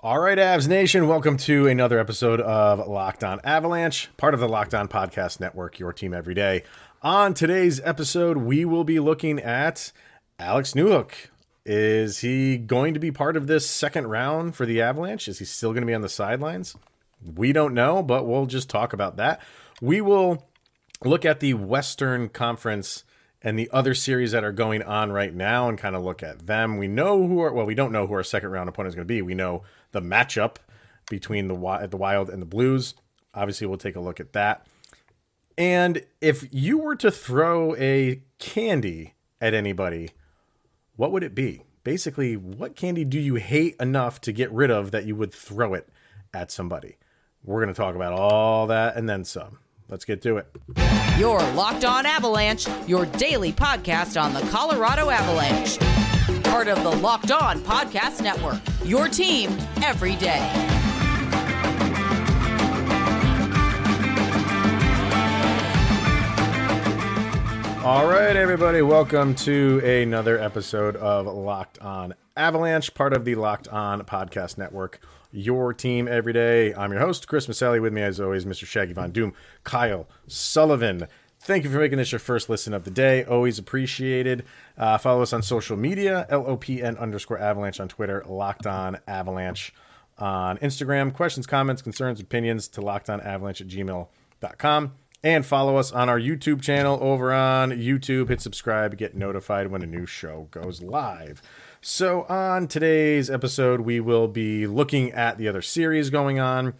All right, Avs Nation, welcome to another episode of Locked On Avalanche, part of the Locked On Podcast Network, your team every day. On today's episode, we will be looking at Alex Newhook. Is he going to be part of this second round for the Avalanche? Is he still going to be on the sidelines? We don't know, but we'll just talk about that. We will look at the Western Conference and the other series that are going on right now and kind of look at them. We know who are well, we don't know who our second round opponent is going to be. We know the matchup between the the Wild and the Blues. Obviously, we'll take a look at that. And if you were to throw a candy at anybody, what would it be? Basically, what candy do you hate enough to get rid of that you would throw it at somebody? We're going to talk about all that and then some. Let's get to it. Your Locked On Avalanche, your daily podcast on the Colorado Avalanche. Part of the Locked On Podcast Network. Your team every day. All right, everybody, welcome to another episode of Locked On Avalanche, part of the Locked On Podcast Network. Your team every day. I'm your host, Chris Maselli. With me, as always, Mr. Shaggy Von Doom, Kyle Sullivan. Thank you for making this your first listen of the day. Always appreciated. Uh, follow us on social media, LOPN underscore avalanche on Twitter, Locked On Avalanche on Instagram. Questions, comments, concerns, opinions to lockedonavalanche at gmail.com. And follow us on our YouTube channel over on YouTube. Hit subscribe, get notified when a new show goes live. So, on today's episode, we will be looking at the other series going on.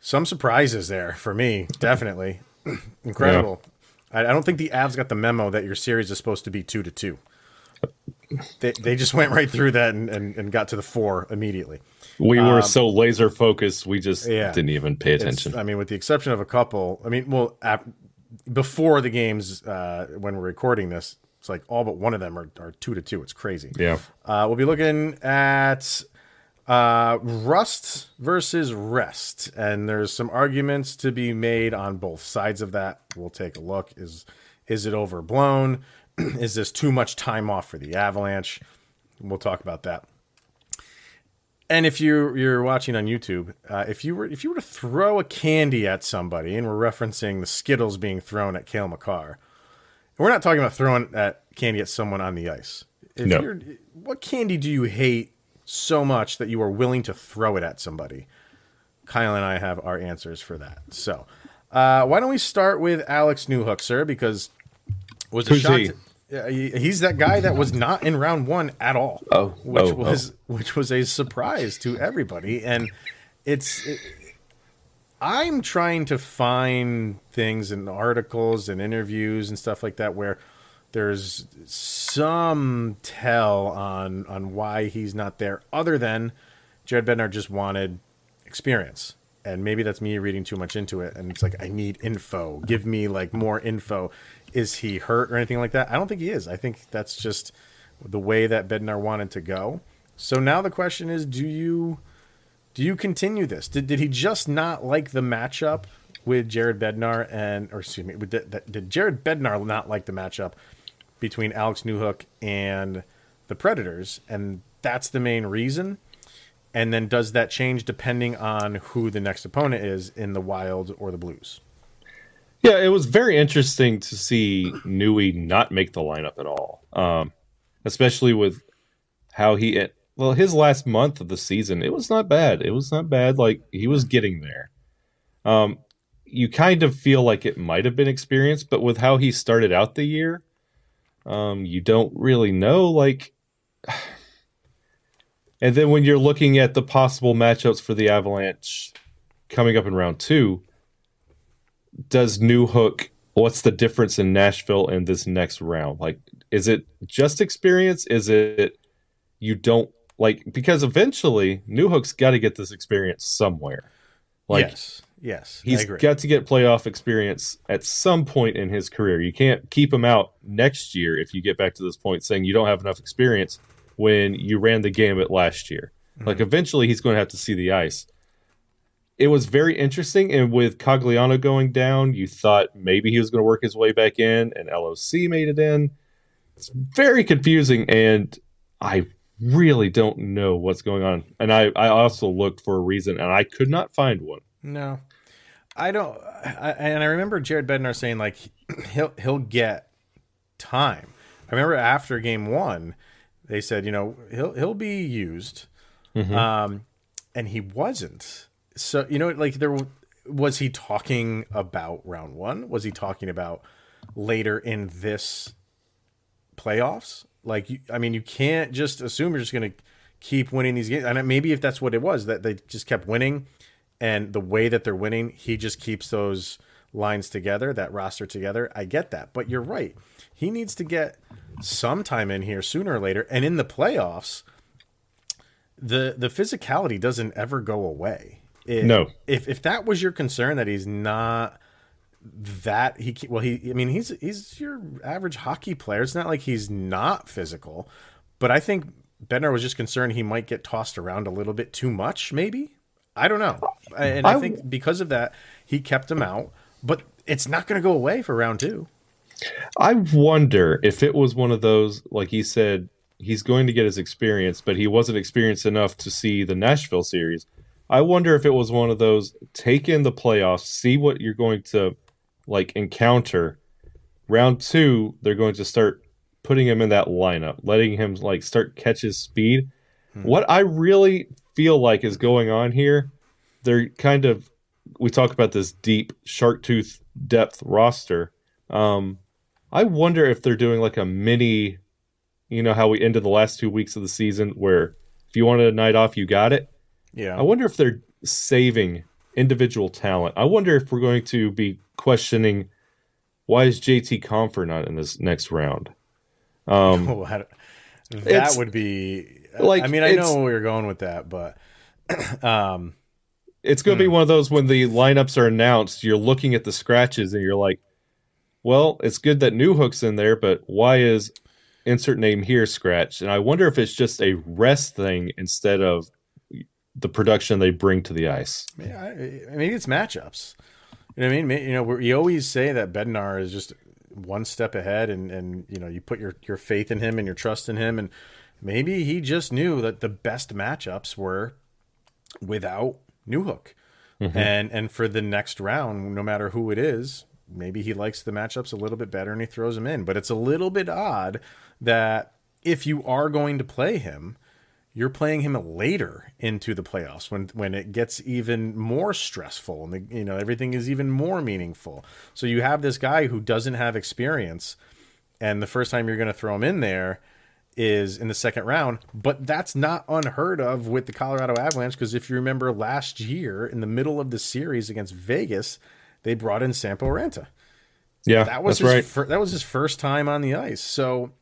Some surprises there for me, definitely. Incredible. I, I don't think the Avs got the memo that your series is supposed to be two to two. They, they just went right through that and, and, and got to the four immediately. We were um, so laser focused, we just yeah, didn't even pay attention. I mean, with the exception of a couple, I mean, well, ap- before the games, uh, when we're recording this, it's like all but one of them are, are two to two. It's crazy. Yeah. Uh, we'll be looking at uh, rust versus rest, and there's some arguments to be made on both sides of that. We'll take a look. Is is it overblown? is this too much time off for the Avalanche? We'll talk about that. And if you you're watching on YouTube, uh, if you were if you were to throw a candy at somebody, and we're referencing the Skittles being thrown at Cale Makar, we're not talking about throwing at candy at someone on the ice. If No. you're, what candy do you hate so much that you are willing to throw it at somebody? Kyle and I have our answers for that. So, uh, why don't we start with Alex Newhook, sir? Because was a Who's shot. he? to- yeah, he- he's that guy that was not in round one at all. Oh, which oh, was which was a surprise to everybody, and it's. It, I'm trying to find things in articles and interviews and stuff like that where there's some tell on on why he's not there, other than Jared Bednar just wanted experience. And maybe that's me reading too much into it. And it's like, I need info. Give me like more info. Is he hurt or anything like that? I don't think he is. I think that's just the way that Bednar wanted to go. So now the question is, do you do you continue this? Did, did he just not like the matchup with Jared Bednar and, or excuse me, the, did Jared Bednar not like the matchup between Alex Newhook and the Predators, and that's the main reason? And then does that change depending on who the next opponent is in the Wild or the Blues? Yeah, it was very interesting to see Nui not make the lineup at all, um, especially with how he. Well, his last month of the season, it was not bad. It was not bad. Like he was getting there. Um, you kind of feel like it might have been experienced, but with how he started out the year, um, you don't really know. Like, and then when you're looking at the possible matchups for the Avalanche coming up in round two, does Newhook? What's the difference in Nashville in this next round? Like, is it just experience? Is it you don't like because eventually Newhook's got to get this experience somewhere. Like, yes, yes, He's got to get playoff experience at some point in his career. You can't keep him out next year if you get back to this point saying you don't have enough experience when you ran the gamut last year. Mm-hmm. Like eventually he's going to have to see the ice. It was very interesting, and with Cogliano going down, you thought maybe he was going to work his way back in, and LOC made it in. It's very confusing, and I really don't know what's going on. And I, I also looked for a reason and I could not find one. No, I don't. I, and I remember Jared Bednar saying like he'll he'll get time. I remember after game one, they said you know he'll he'll be used, Mm-hmm. um, and he wasn't. So you know like there was he talking about round one? Was he talking about later in this playoffs? Like, you, I mean, you can't just assume you're just going to keep winning these games. And maybe if that's what it was, that they just kept winning, and the way that they're winning, he just keeps those lines together, that roster together. I get that, but you're right. He needs to get some time in here sooner or later, and in the playoffs, the the physicality doesn't ever go away. It- No. if if that was your concern that he's not that he well he I mean he's he's your average hockey player. It's not like he's not physical, but I think Bednar was just concerned he might get tossed around a little bit too much. Maybe I don't know, and I, I- think because of that he kept him out. But it's not going to go away for round two. I wonder if it was one of those, like he said, he's going to get his experience, but he wasn't experienced enough to see the Nashville series. I wonder if it was one of those take in the playoffs, see what you're going to like encounter. Round two, they're going to start putting him in that lineup, letting him like start catch his speed. Hmm. What I really feel like is going on here, they're kind of we talk about this deep shark tooth depth roster. Um, I wonder if they're doing like a mini, you know, how we ended the last two weeks of the season, where if you wanted a night off, you got it. Yeah, I wonder if they're saving individual talent. I wonder if we're going to be questioning why is JT Compher not in this next round. Um, that would be like, I mean, I know where you're going with that, but um, it's going to be one of those when the lineups are announced, you're looking at the scratches and you're like, well, it's good that Newhook's in there, but why is insert name here scratched? And I wonder if it's just a rest thing instead of the production they bring to the ice. Yeah, I- maybe it's matchups. You know what I mean? You know, we always say that Bednar is just one step ahead, and and you know, you put your your faith in him and your trust in him, and maybe he just knew that the best matchups were without Newhook, mm-hmm. and and for the next round, no matter who it is, maybe he likes the matchups a little bit better and he throws him in. But it's a little bit odd that if you are going to play him you're playing him later into the playoffs when when it gets even more stressful and the, you know everything is even more meaningful. So you have this guy who doesn't have experience, and the first time you're going to throw him in there is in the second round. But that's not unheard of with the Colorado Avalanche because if you remember last year in the middle of the series against Vegas, they brought in Sampo Ranta Yeah, that was his right. fir- that was his first time on the ice. So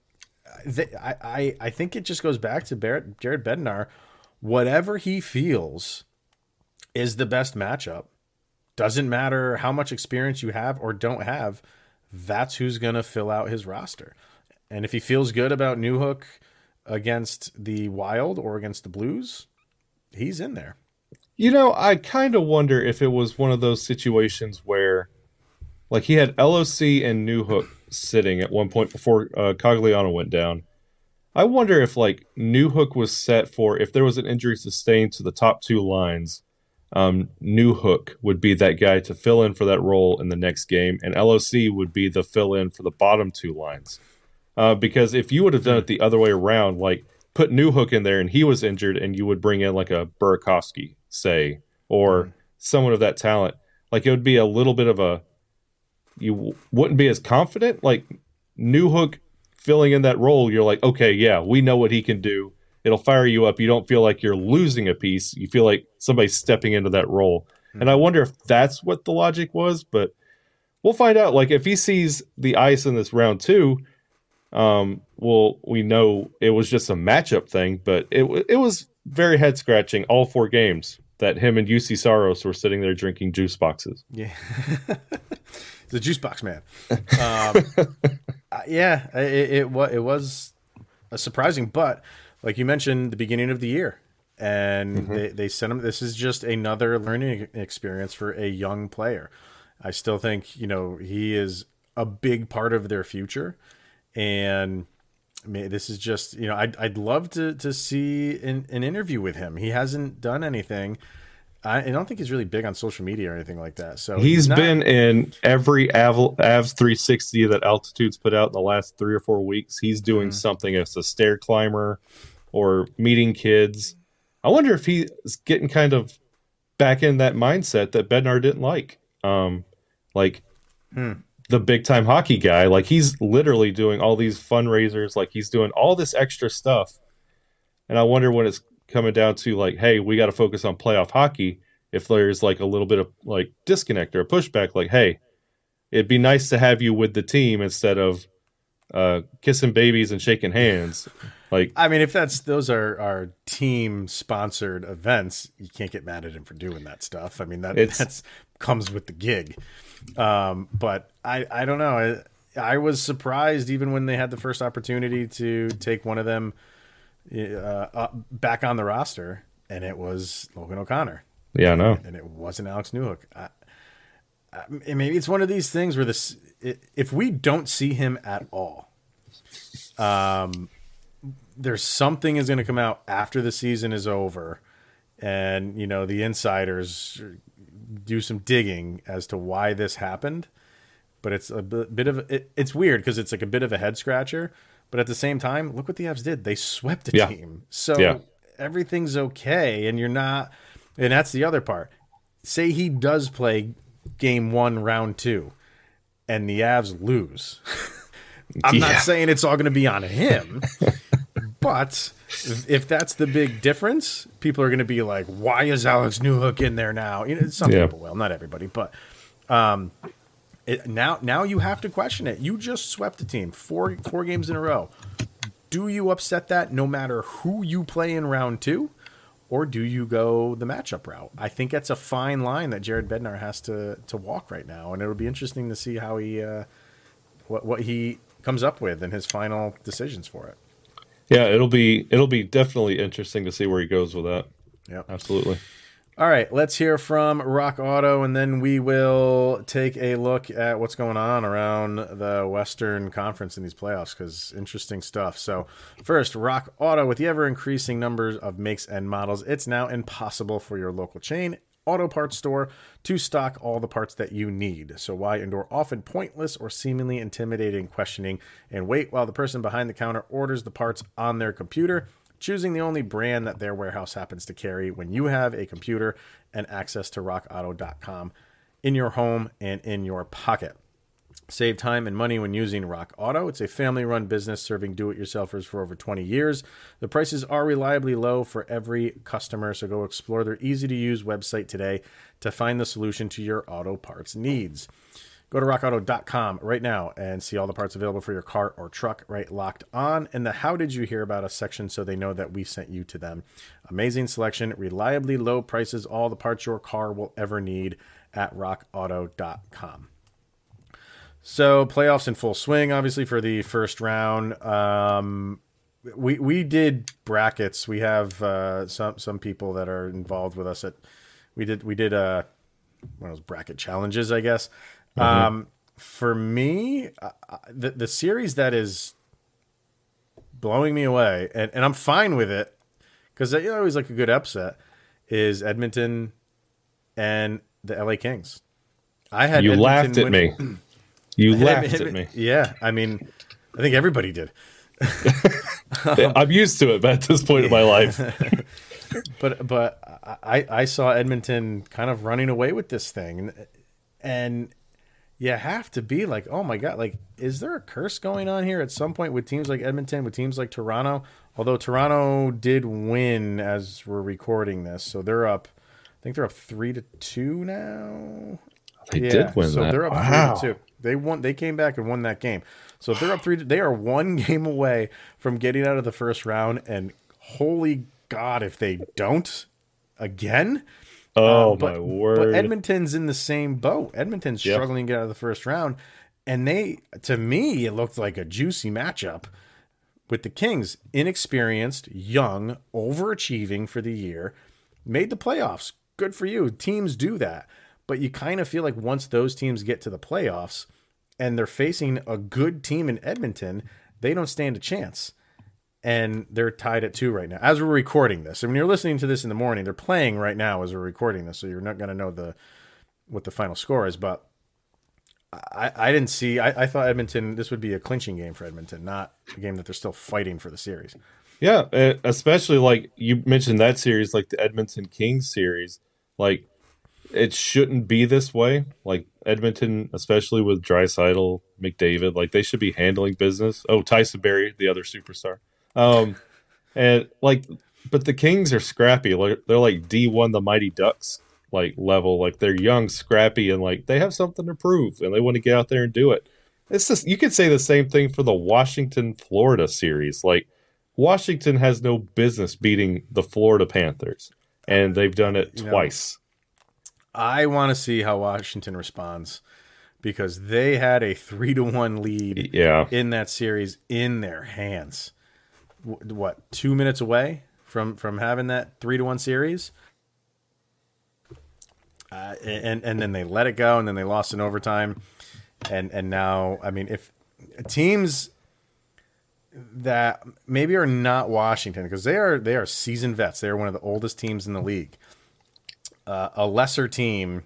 uh, th- I, I I think it just goes back to Barrett, Jared Bednar. Whatever he feels is the best matchup. Doesn't matter how much experience you have or don't have. That's who's going to fill out his roster. And if he feels good about Newhook against the Wild or against the Blues, he's in there. You know, I kind of wonder if it was one of those situations where, like, he had LOC and Newhook sitting at one point before uh, Cogliano went down. I wonder if, like, Newhook was set for if there was an injury sustained to the top two lines, um, Newhook would be that guy to fill in for that role in the next game, and LOC would be the fill in for the bottom two lines. Uh, because if you would have done it hmm. the other way around, like put Newhook in there and he was injured, and you would bring in like a Burakovsky, say, or hmm. someone of that talent, like it would be a little bit of a you w- wouldn't be as confident. Like Newhook filling in that role, you're like, okay, yeah, we know what he can do. It'll fire you up. You don't feel like you're losing a piece. You feel like somebody's stepping into that role. Hmm. And I wonder if that's what the logic was, but we'll find out. Like if he sees the ice in this round two, um, well, we know it was just a matchup thing, but it it was very head scratching all four games that him and Juuse Saros were sitting there drinking juice boxes. Yeah, the juice box man. Um, yeah, it, it was it was a surprising, but like you mentioned, the beginning of the year, and they they sent him. This is just another learning experience for a young player. I still think you know he is a big part of their future, and this is just you know I'd I'd love to to see an, an interview with him. He hasn't done anything. I, I don't think he's really big on social media or anything like that. So he's not- been in every Av- Avs 360 that Altitude's put out in the last three or four weeks. He's doing Mhm. something as a stair climber or meeting kids. I wonder if he's getting kind of back in that mindset that Bednar didn't like. Um, like Hmm. The big time hockey guy. Like he's literally doing all these fundraisers. Like he's doing all this extra stuff. And I wonder when it's coming down to like, hey, we got to focus on playoff hockey. If there's like a little bit of like disconnect or pushback, like, hey, it'd be nice to have you with the team instead of uh, kissing babies and shaking hands. Like, I mean, if that's those are our team sponsored events, you can't get mad at him for doing that stuff. I mean, that that's comes with the gig. Um, but I I don't know. I, I was surprised even when they had the first opportunity to take one of them uh, back on the roster, and it was Logan O'Connor, yeah, no, and it wasn't Alex Newhook. I, I, maybe it's one of these things where this if we don't see him at all, um, there's something is going to come out after the season is over, and you know the insiders do some digging as to why this happened. But it's a bit of it, it's weird because it's like a bit of a head scratcher. But at the same time, look what the Avs did. They swept a Yeah. team, so Yeah. everything's okay, and you're not. And that's the other part. Say he does play game one, round two, and the Avs lose. I'm Yeah. not saying it's all going to be on him, but if, that's the big difference, people are going to be like, "Why is Alex Newhook in there now?" You know, some Yeah. people will, not everybody, but um, it, now now you have to question it. You just swept a team four four games in a row. Do you upset that no matter who you play in round two, or do you go the matchup route? I think that's a fine line that Jared Bednar has to to walk right now, and it'll be interesting to see how he uh, what what he comes up with and his final decisions for it. Yeah, it'll be it'll be definitely interesting to see where he goes with that. Yeah, Absolutely. All right, let's hear from Rock Auto, and then we will take a look at what's going on around the Western Conference in these playoffs because interesting stuff. So, first, Rock Auto, with the ever increasing numbers of makes and models, it's now impossible for your local chain auto parts store to stock all the parts that you need. So, why endure often pointless or seemingly intimidating questioning and wait while the person behind the counter orders the parts on their computer? choosing the only brand that their warehouse happens to carry when you have a computer and access to rockauto.com in your home and in your pocket. Save time and money when using Rock Auto. It's a family run business serving do it yourselfers for over 20 years. The prices are reliably low for every customer, so go explore their easy to use website today to find the solution to your auto parts needs. Go to rockauto.com right now and see all the parts available for your car or truck right locked on in the How Did You Hear About Us section so they know that we sent you to them. Amazing selection, reliably low prices, all the parts your car will ever need at rockauto.com. So, playoffs in full swing, obviously, for the first round. Um, we we did brackets. We have uh, some some people that are involved with us at we did we did uh one of those bracket challenges, I guess. Um, for me, uh, the the series that is blowing me away, and, and I'm fine with it because you always like a good upset, is Edmonton and the LA Kings. I had You Edmonton laughed at win- me. You laughed at me. Yeah, I mean, I think everybody did. I'm used to it, but at this point in my life, but but I I saw Edmonton kind of running away with this thing, and, and you have to be like, oh my god, like is there a curse going on here at some point with teams like Edmonton, with teams like Toronto? Although Toronto did win as we're recording this, so they're up. I think they're up three to two now. They did win so that. they're up wow. three to two. They won. They came back and won that game. So if they're up three. To, they are one game away from getting out of the first round. And holy God, if they don't again. Oh uh, but, my word! But Edmonton's in the same boat. Edmonton's Yep. struggling to get out of the first round, and they, to me, it looked like a juicy matchup with the Kings, inexperienced, young, overachieving for the year, made the playoffs. Good for you. Teams do that. But you kind of feel like once those teams get to the playoffs and they're facing a good team in Edmonton, they don't stand a chance. And they're tied at two right now as we're recording this. And when you're listening to this in the morning, they're playing right now as we're recording this, so you're not going to know the what the final score is. But I, I didn't see. I, I thought Edmonton. This would be a clinching game for Edmonton, not a game that they're still fighting for the series. Yeah, especially like you mentioned that series, like the Edmonton Kings series. Like it shouldn't be this way. Like Edmonton, especially with Draisaitl, McDavid, like they should be handling business. Oh, Tyson Barrie, the other superstar. Um, and like, but the Kings are scrappy. Like they're like D one, the Mighty Ducks like level. Like they're young, scrappy, and like they have something to prove, and they want to get out there and do it. It's just you could say the same thing for the Washington Florida series. Like Washington has no business beating the Florida Panthers, and they've done it You know, twice. I want to see how Washington responds because they had a three to one lead Yeah, in that series in their hands. What two minutes away from from having that three to one series? Uh, and and then they let it go, and then they lost in overtime, and and now I mean if teams that maybe are not Washington because they are they are seasoned vets. They are one of the oldest teams in the league. Uh, a lesser team,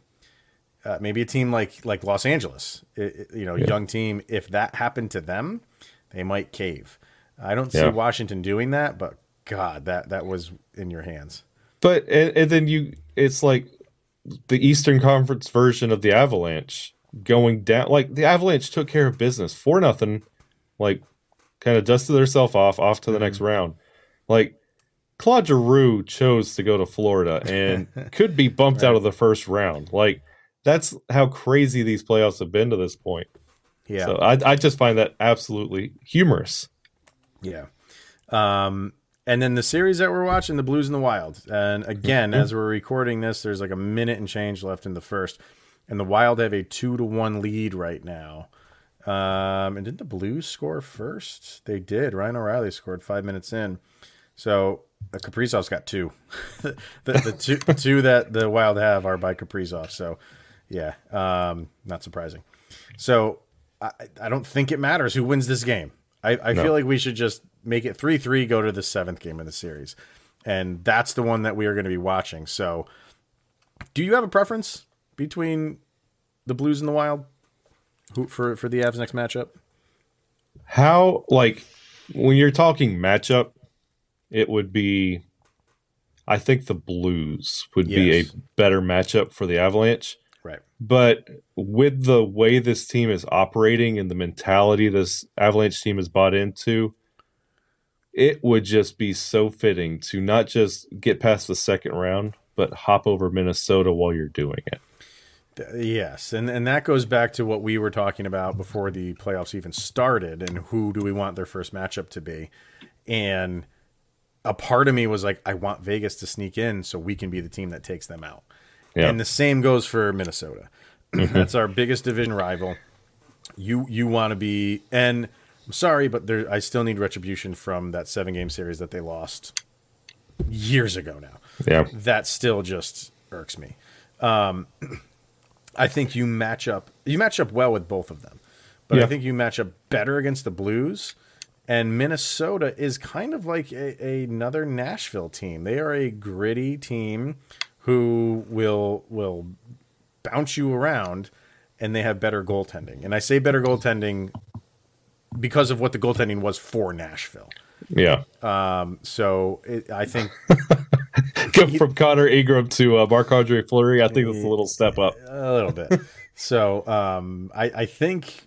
uh, maybe a team like like Los Angeles, i- i- you know, young team. If that happened to them, they might cave. I don't see Yeah. Washington doing that, but God, that that was in your hands. but and, and then you, it's like the Eastern Conference version of the Avalanche going down. Like the Avalanche took care of business for nothing. Like kind of dusted themselves off, off to the next round. Like Claude Giroux chose to go to Florida and could be bumped out of the first round. Like that's how crazy these playoffs have been to this point. Yeah, So I, I just find that absolutely humorous. Yeah. Um, and then the series that we're watching, the Blues and the Wild. And again, as we're recording this, there's like a minute and change left in the first. And the Wild have a two to one lead right now. Um, and did the Blues score first? They did. Ryan O'Reilly scored five minutes in. So Kaprizov's got two. the, the two the two that the Wild have are by Kaprizov. So yeah, um, not surprising. So I, I don't think it matters who wins this game. I, I No. feel like we should just make it 3 3, go to the seventh game of the series. And that's the one that we are going to be watching. So, do you have a preference between the Blues and the Wild who, for, for the Avs next matchup? How like when you're talking matchup, it would be I think the Blues would be a better matchup for the Avalanche. Right. But with the way this team is operating and the mentality this Avalanche team has bought into, it would just be so fitting to not just get past the second round, but hop over Minnesota while you're doing it. Yes, and and that goes back to what we were talking about before the playoffs even started, and who do we want their first matchup to be? And a part of me was like, I want Vegas to sneak in so we can be the team that takes them out. Yeah. And the same goes for Minnesota. That's our biggest division rival. You you want to be, and I'm sorry, but there I still need retribution from that seven game series that they lost years ago now Yeah. that still just irks me. Um, I think you match up you match up well with both of them, but I think you match up better against the Blues. And Minnesota is kind of like a, another Nashville team. They are a gritty team who will will bounce you around, and they have better goaltending. And I say better goaltending because of what the goaltending was for Nashville. Yeah. So it, I think from Connor Ingram to uh, Marc Andre Fleury. I think that's a little step up. a little bit. so um, I, I think,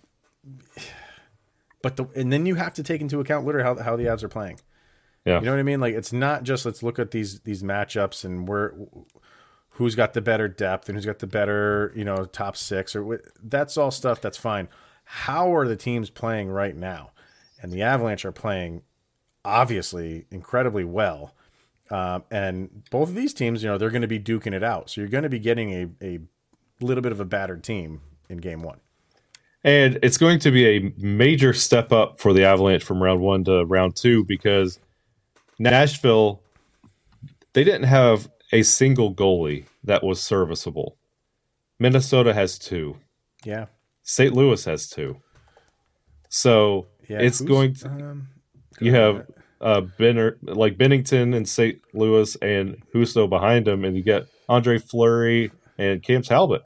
but the and then you have to take into account literally how how the Avs are playing. Yeah. You know what I mean? Like it's not just let's look at these these matchups and where who's got the better depth and who's got the better you know top six or that's all stuff that's fine. How are the teams playing right now? And the Avalanche are playing obviously incredibly well. Um, and both of these teams, you know, they're going to be duking it out. So you're going to be getting a, a little bit of a battered team in game one. And it's going to be a major step up for the Avalanche from round one to round two because Nashville, they didn't have a single goalie that was serviceable. Minnesota has two. Yeah. St. Louis has two. So Yeah, It's going to- Um, You have uh Benner like Binnington and St. Louis and Husso behind him, and you get Andre Fleury and Cam Talbot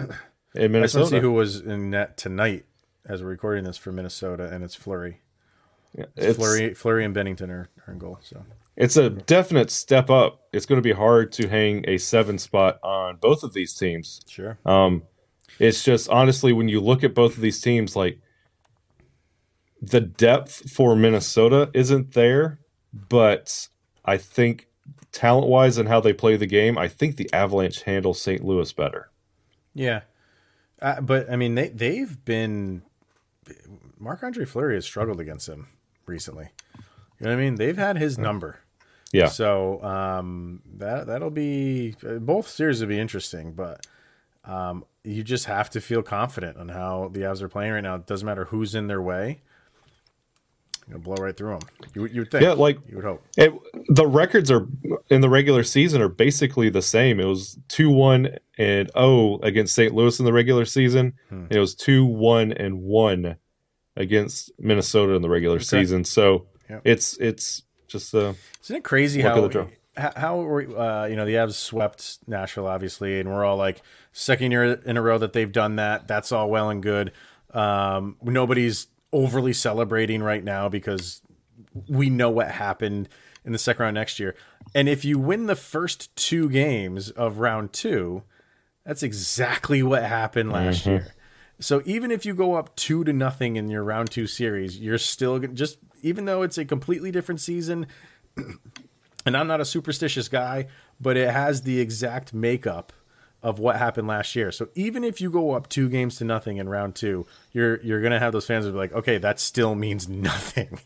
in Minnesota. I just want to see who was in net tonight as we're recording this for Minnesota, and it's Fleury. It's, Fleury, Fleury, and Binnington are, are in goal. So it's a definite step up. It's going to be hard to hang a seven spot on both of these teams. sure. Um, it's just honestly, when you look at both of these teams, like the depth for Minnesota isn't there, but I think talent wise and how they play the game, I think the Avalanche handle St. Louis better. Yeah, uh, but I mean they they've been Marc Andre Fleury has struggled against him recently. You know what I mean? They've had his number. Yeah. So um, that that'll be both series will be interesting, but um, you just have to feel confident on how the Avs are playing right now. It doesn't matter who's in their way. Gonna blow right through them. You, would- you would think. Yeah, like you would hope. it, the records are in the regular season are basically the same. It was two one and zero against St. Louis in the regular season. Hmm. It was two one and one against Minnesota in the regular season. So Yep. it's it's just uh, Isn't it crazy how how, how we- uh, you know the Avs swept Nashville obviously, and we're all like second year in a row that they've done that. That's all well and good. Um, nobody's overly celebrating right now because we know what happened in the second round next year. And if you win the first two games of round two, that's exactly what happened last Mm-hmm. year. So even if you go up two to nothing in your round two series, you're still just even though it's a completely different season, and I'm not a superstitious guy, but it has the exact makeup of what happened last year. So even if you go up two games to nothing in round two, you're you're gonna have those fans be like, okay, that still means nothing.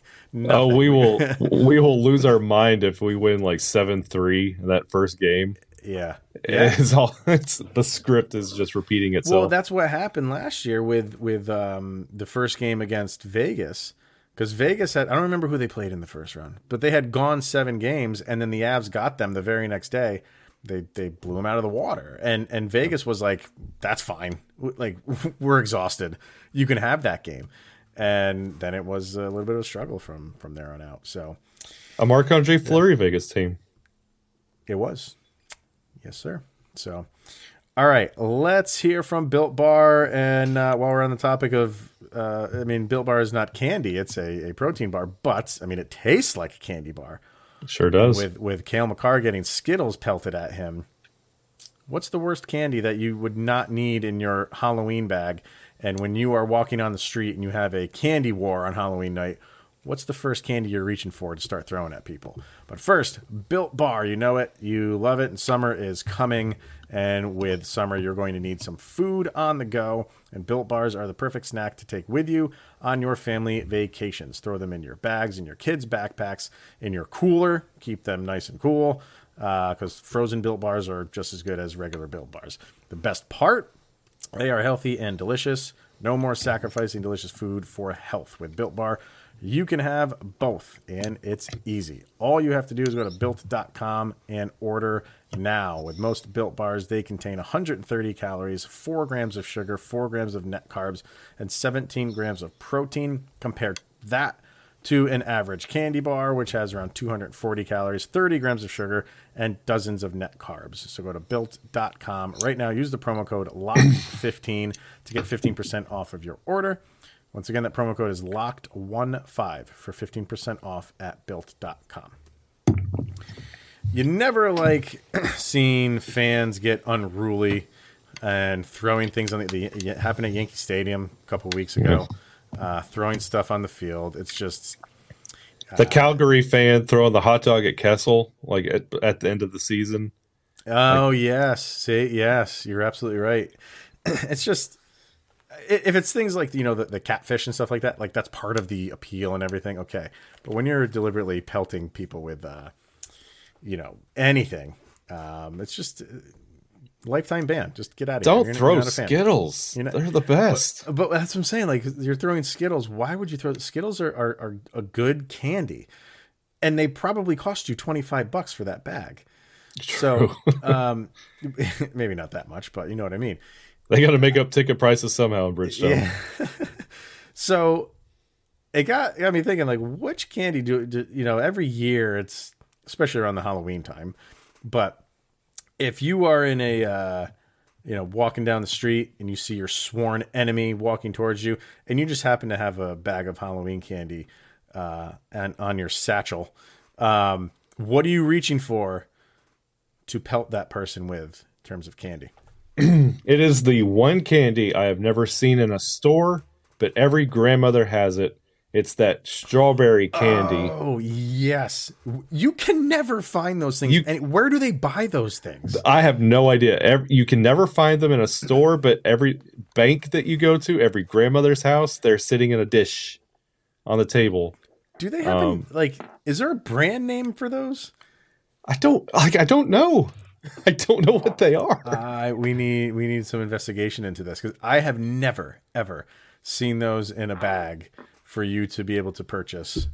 oh we will we will lose our mind if we win like seven three in that first game. Yeah, It's all it's the script is just repeating itself. Well, that's what happened last year with with um, the first game against Vegas. Because Vegas had, I don't remember who they played in the first round, but they had gone seven games, and then the Avs got them the very next day. They they blew them out of the water, and and Vegas was like, "That's fine, like we're exhausted. You can have that game." And then it was a little bit of a struggle from from there on out. So a Marc Andre Fleury Vegas team. It was. Yes, sir. So, all right, let's hear from Built Bar. And uh, while we're on the topic of, uh, I mean, Built Bar is not candy; it's a, a protein bar. But I mean, it tastes like a candy bar. Sure does. With with Cale Makar getting Skittles pelted at him. What's the worst candy that you would not need in your Halloween bag? And when you are walking on the street and you have a candy war on Halloween night, what's the first candy you're reaching for to start throwing at people? But first, Built Bar, you know it, you love it, and summer is coming. And with summer, you're going to need some food on the go. And Built Bars are the perfect snack to take with you on your family vacations. Throw them in your bags, in your kids' backpacks, in your cooler. Keep them nice and cool uh, because frozen Built Bars are just as good as regular Built Bars. The best part they are healthy and delicious. No more sacrificing delicious food for health. With Built Bar, you can have both, and it's easy. All you have to do is go to built.com and order now. With most Built Bars, they contain 130 calories, 4 grams of sugar, 4 grams of net carbs, and 17 grams of protein. Compare that to an average candy bar, which has around 240 calories, 30 grams of sugar, and dozens of net carbs. So go to built.com right now. Use the promo code LOCK15 to get 15% off of your order. Once again, that promo code is LOCKED15 for 15% off at built.com. You never like seeing fans get unruly and throwing things on the, the it happened at Yankee Stadium a couple weeks ago. Uh, throwing stuff on the field. It's just the Calgary fan throwing the hot dog at Kessel like at, at the end of the season. Oh yes, see, yes, you're absolutely right. it's just if it's things like you know the, the catfish and stuff like that, like that's part of the appeal and everything. Okay, but when you're deliberately pelting people with, uh, you know, anything, um, it's just uh, lifetime ban. Just get out of here. Don't You're not- throw you're not a fan. Skittles. Not- They're the best. But that's what I'm saying. Like you're throwing Skittles. Why would you throw Skittles? Are are, are a good candy, and they probably cost you 25 bucks for that bag. So, um, maybe not that much, but you know what I mean. They got to make up ticket prices somehow in Bridgestone. Yeah. So it got got me thinking like which candy do, do you know every year it's especially around the Halloween time, but if you are in a uh, you know walking down the street and you see your sworn enemy walking towards you and you just happen to have a bag of Halloween candy uh, and on your satchel, um, what are you reaching for to pelt that person with in terms of candy? It is the one candy I have never seen in a store, but every grandmother has it. It's that strawberry candy. Oh yes, you can never find those things. You- and where do they buy those things? I have no idea. Ev you can never find them in a store, but every bank that you go to, every grandmother's house, they're sitting in a dish on the table. Do they have Um, like? Is there a brand name for those? I don't like. I don't know. I don't know what they are. Uh, we need we need some investigation into this because I have never ever seen those in a bag for you to be able to purchase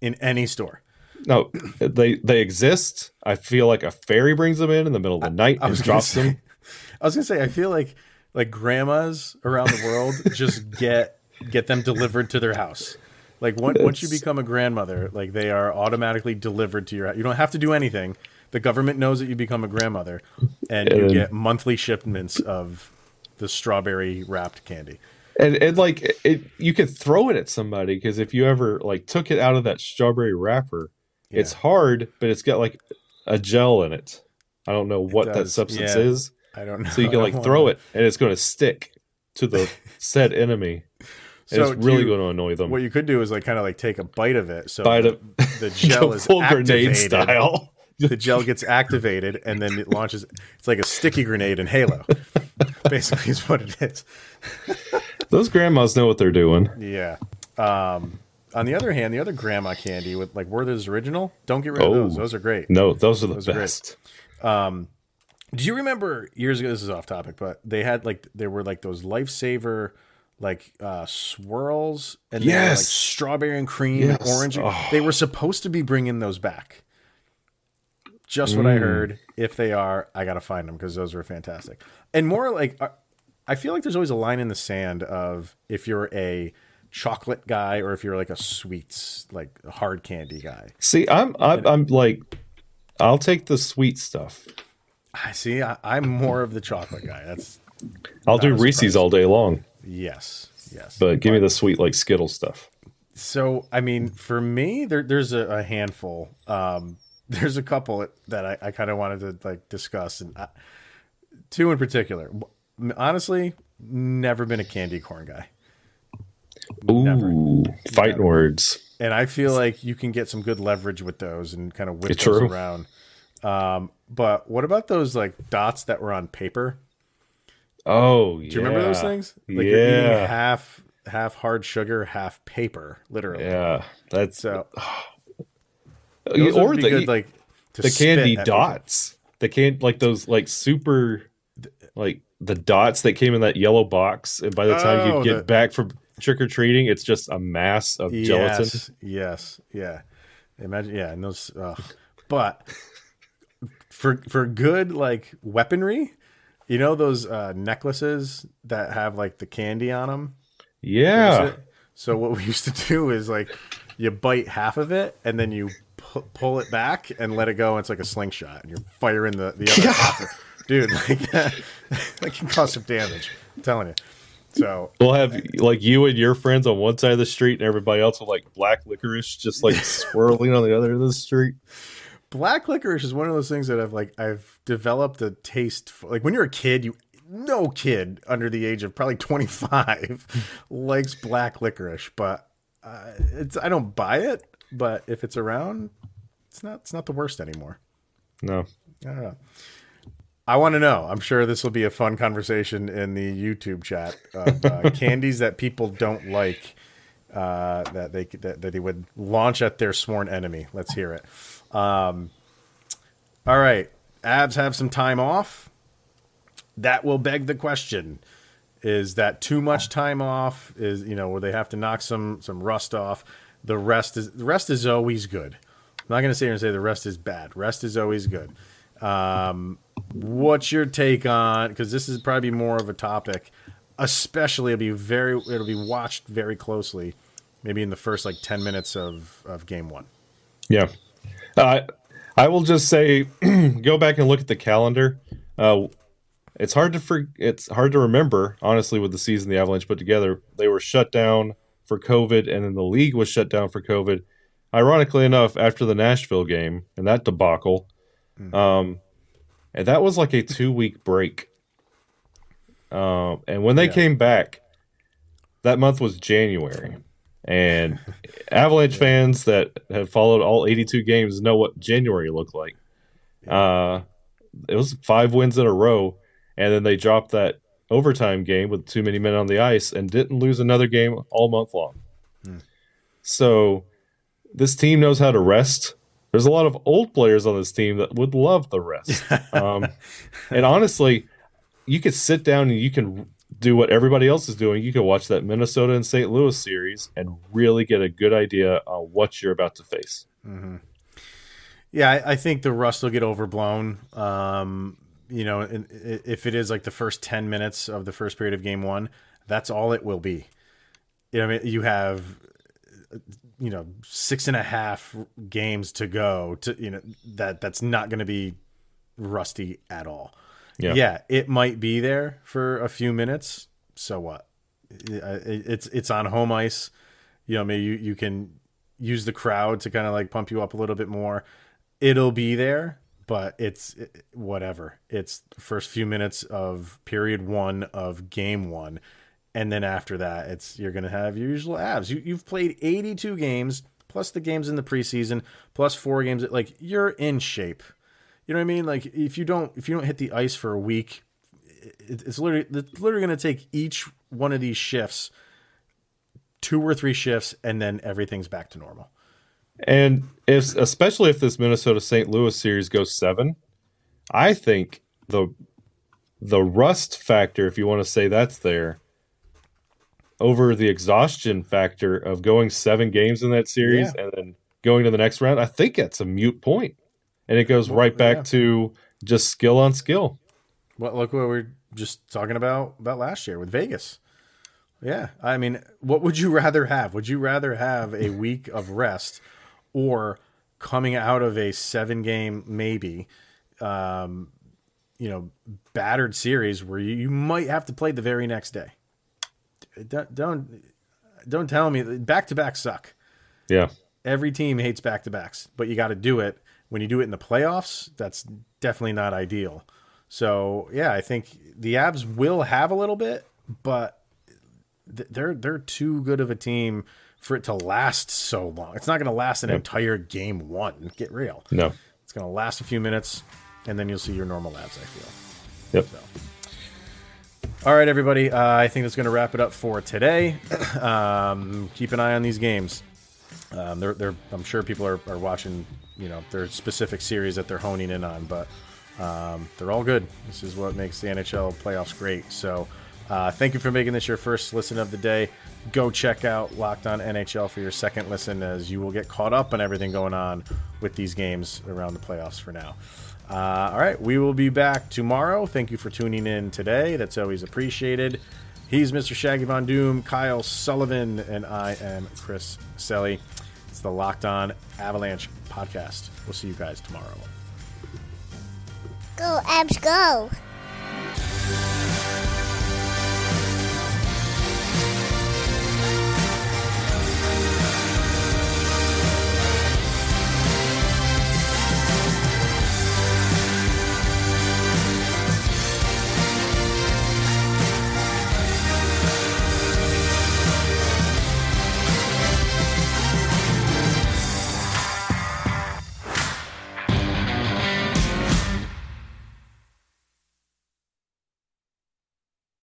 in any store. No, they they exist. I feel like a fairy brings them in in the middle of the night I and drops say, them. I was gonna say I feel like like grandmas around the world just get get them delivered to their house. Like once once you become a grandmother, like they are automatically delivered to your house. You don't have to do anything. The government knows that you become a grandmother, and you get monthly shipments of the strawberry wrapped candy. And and like it, it you could throw it at somebody because if you ever like took it out of that strawberry wrapper, it's hard, but it's got like a gel in it. I don't know what that substance yeah. is. I don't know. So you can like throw it and it's going to stick to the said enemy. And So it's really you- going to annoy them. What you could do is like kind of like take a bite of it. So Bite the, of- the gel Go is full grenade activated. style. The gel gets activated and then it launches. It's like a sticky grenade in Halo. Basically, is what it is. Those grandmas know what they're doing. Yeah. Um, on the other hand, the other grandma candy with like Werther's original, don't get rid of those. Oh. Those are great. No, those are the Those are great. best. Do you remember years ago? This is off topic, but they had like there were like those lifesaver like uh swirls and they were, like Yes. strawberry and cream Yes. and orange. Oh. They were supposed to be bringing those back. Just what I heard. If they are, I gotta find them because those were fantastic. And more like, uh, I feel like there's always a line in the sand of if you're a chocolate guy or if you're like a sweets like hard candy guy. See, I'm I'm, I'm like, I'll take the sweet stuff. I see. I, I'm more of the chocolate guy. That's I'll do Reese's all day long, yes, yes. but give me the sweet like Skittle stuff. So, I mean, for me, there, there's a, a handful. Um, there's a couple that I, I kind of wanted to like discuss, and I, two in particular. Honestly, never been a candy corn guy, Ooh, fighting words. and I feel like you can get some good leverage with those and kind of whip It's those true. around. Um, but what about those like dots that were on paper? Oh, Do you remember those things? Like you're eating yeah, half half hard sugar, half paper, literally. yeah. That's So those or the good, like the candy at people. dots. The can like those like super like the dots that came in that yellow box, and by the time Oh, you get the- back from trick or treating, it's just a mass of gelatin. Yes, yes, yeah. Imagine, yeah, and those. Uh, but for for good like weaponry, you know those uh, necklaces that have like the candy on them. Yeah, So what we used to do is like you bite half of it and then you pu- pull it back and let it go. And it's like a slingshot, and you're firing the the other half. Dude, like that can cause some damage. I'm telling you. So we'll have like you and your friends on one side of the street, and everybody else with like black licorice just like swirling on the other end of the street. black licorice is one of those things that I've like I've developed a taste for. Like when you're a kid, you no kid under the age of probably 25 likes black licorice, but uh, it's I don't buy it. But if it's around, it's not it's not the worst anymore. No, I don't know. I want to know. I'm sure this will be a fun conversation in the YouTube chat of uh, candies that people don't like uh, that they that, that they would launch at their sworn enemy. Let's hear it. Um, all right, Avs have some time off. That will beg the question: Is that too much time off? Is you know where they have to knock some some rust off? The rest is the rest is always good. I'm not going to sit here and say the rest is bad. Rest is always good. Um, what's your take on? Because this is probably more of a topic, especially it'll be very it'll be watched very closely maybe in the first like ten minutes of of game one. Yeah. Uh, I will just say, go back and look at the calendar. Uh, it's hard to for, it's hard to remember honestly with the season the Avalanche put together. They were shut down for COVID, and then the league was shut down for COVID. Ironically enough, after the Nashville game and that debacle, mm. um, and that was like a two week break. Um, and when they yeah. came back, that month was January. And Avalanche yeah. fans that have followed all 82 games know what January looked like. Uh, it was five wins in a row, and then they dropped that overtime game with too many men on the ice and didn't lose another game all month long. Hmm. So this team knows how to rest. There's a lot of old players on this team that would love the rest. um, and honestly, you could sit down and you can do what everybody else is doing. You can watch that Minnesota and St. Louis series and really get a good idea on what you're about to face. Mm-hmm. Yeah, I, I, think the rust will get overblown. Um, you know, if it is like the first 10 minutes of the first period of game one, that's all it will be. You know, I mean, you have, you know, six and a half games to go to, you know, that that's not going to be rusty at all. Yeah. yeah, it might be there for a few minutes. So what? It's it's on home ice. You know, maybe you, you can use the crowd to kind of like pump you up a little bit more. It'll be there, but it's it, whatever. It's first few minutes of period one of game one, and then after that, it's you're gonna have your usual Avs. You you've played 82 games plus the games in the preseason plus four games. Like you're in shape. You know what I mean? Like if you don't if you don't hit the ice for a week, it's literally it's literally to take each one of these shifts, two or three shifts, and then everything's back to normal. And if especially if this Minnesota St. Louis series goes seven, I think the the rust factor, if you want to say that's there, over the exhaustion factor of going seven games in that series yeah. and then going to the next round, I think that's a mute point. and it goes well, right back yeah. to just skill on skill. Well, look what we are just talking about about last year with Vegas. Yeah, I mean, what would you rather have? Would you rather have a week of rest or coming out of a seven game maybe, um, you know, battered series where you, you might have to play the very next day? Don't don't, don't tell me back to back suck. Yeah, every team hates back to backs, but you got to do it when you do it in the playoffs, that's definitely not ideal. So yeah, I think the Avs will have a little bit, but they're they're too good of a team for it to last so long. It's not going to last an entire game one. Get real. No, it's going to last a few minutes, and then you'll see your normal Avs. I feel. Yep. So. All right, everybody. Uh, I think that's going to wrap it up for today. um, keep an eye on these games. Um, they're, they're, I'm sure people are, are watching you know their specific series that they're honing in on, but um, they're all good. This is what makes the NHL playoffs great. So. Uh, thank you for making this your first listen of the day. Go check out Locked On NHL for your second listen, as you will get caught up on everything going on with these games around the playoffs for now. Uh, all right, we will be back tomorrow. Thank you for tuning in today. That's always appreciated. He's Mr. Shaggy Von Doom, Kyle Sullivan, and I am Chris Selly. It's the Locked On Avalanche podcast. We'll see you guys tomorrow. Go, Avs, go.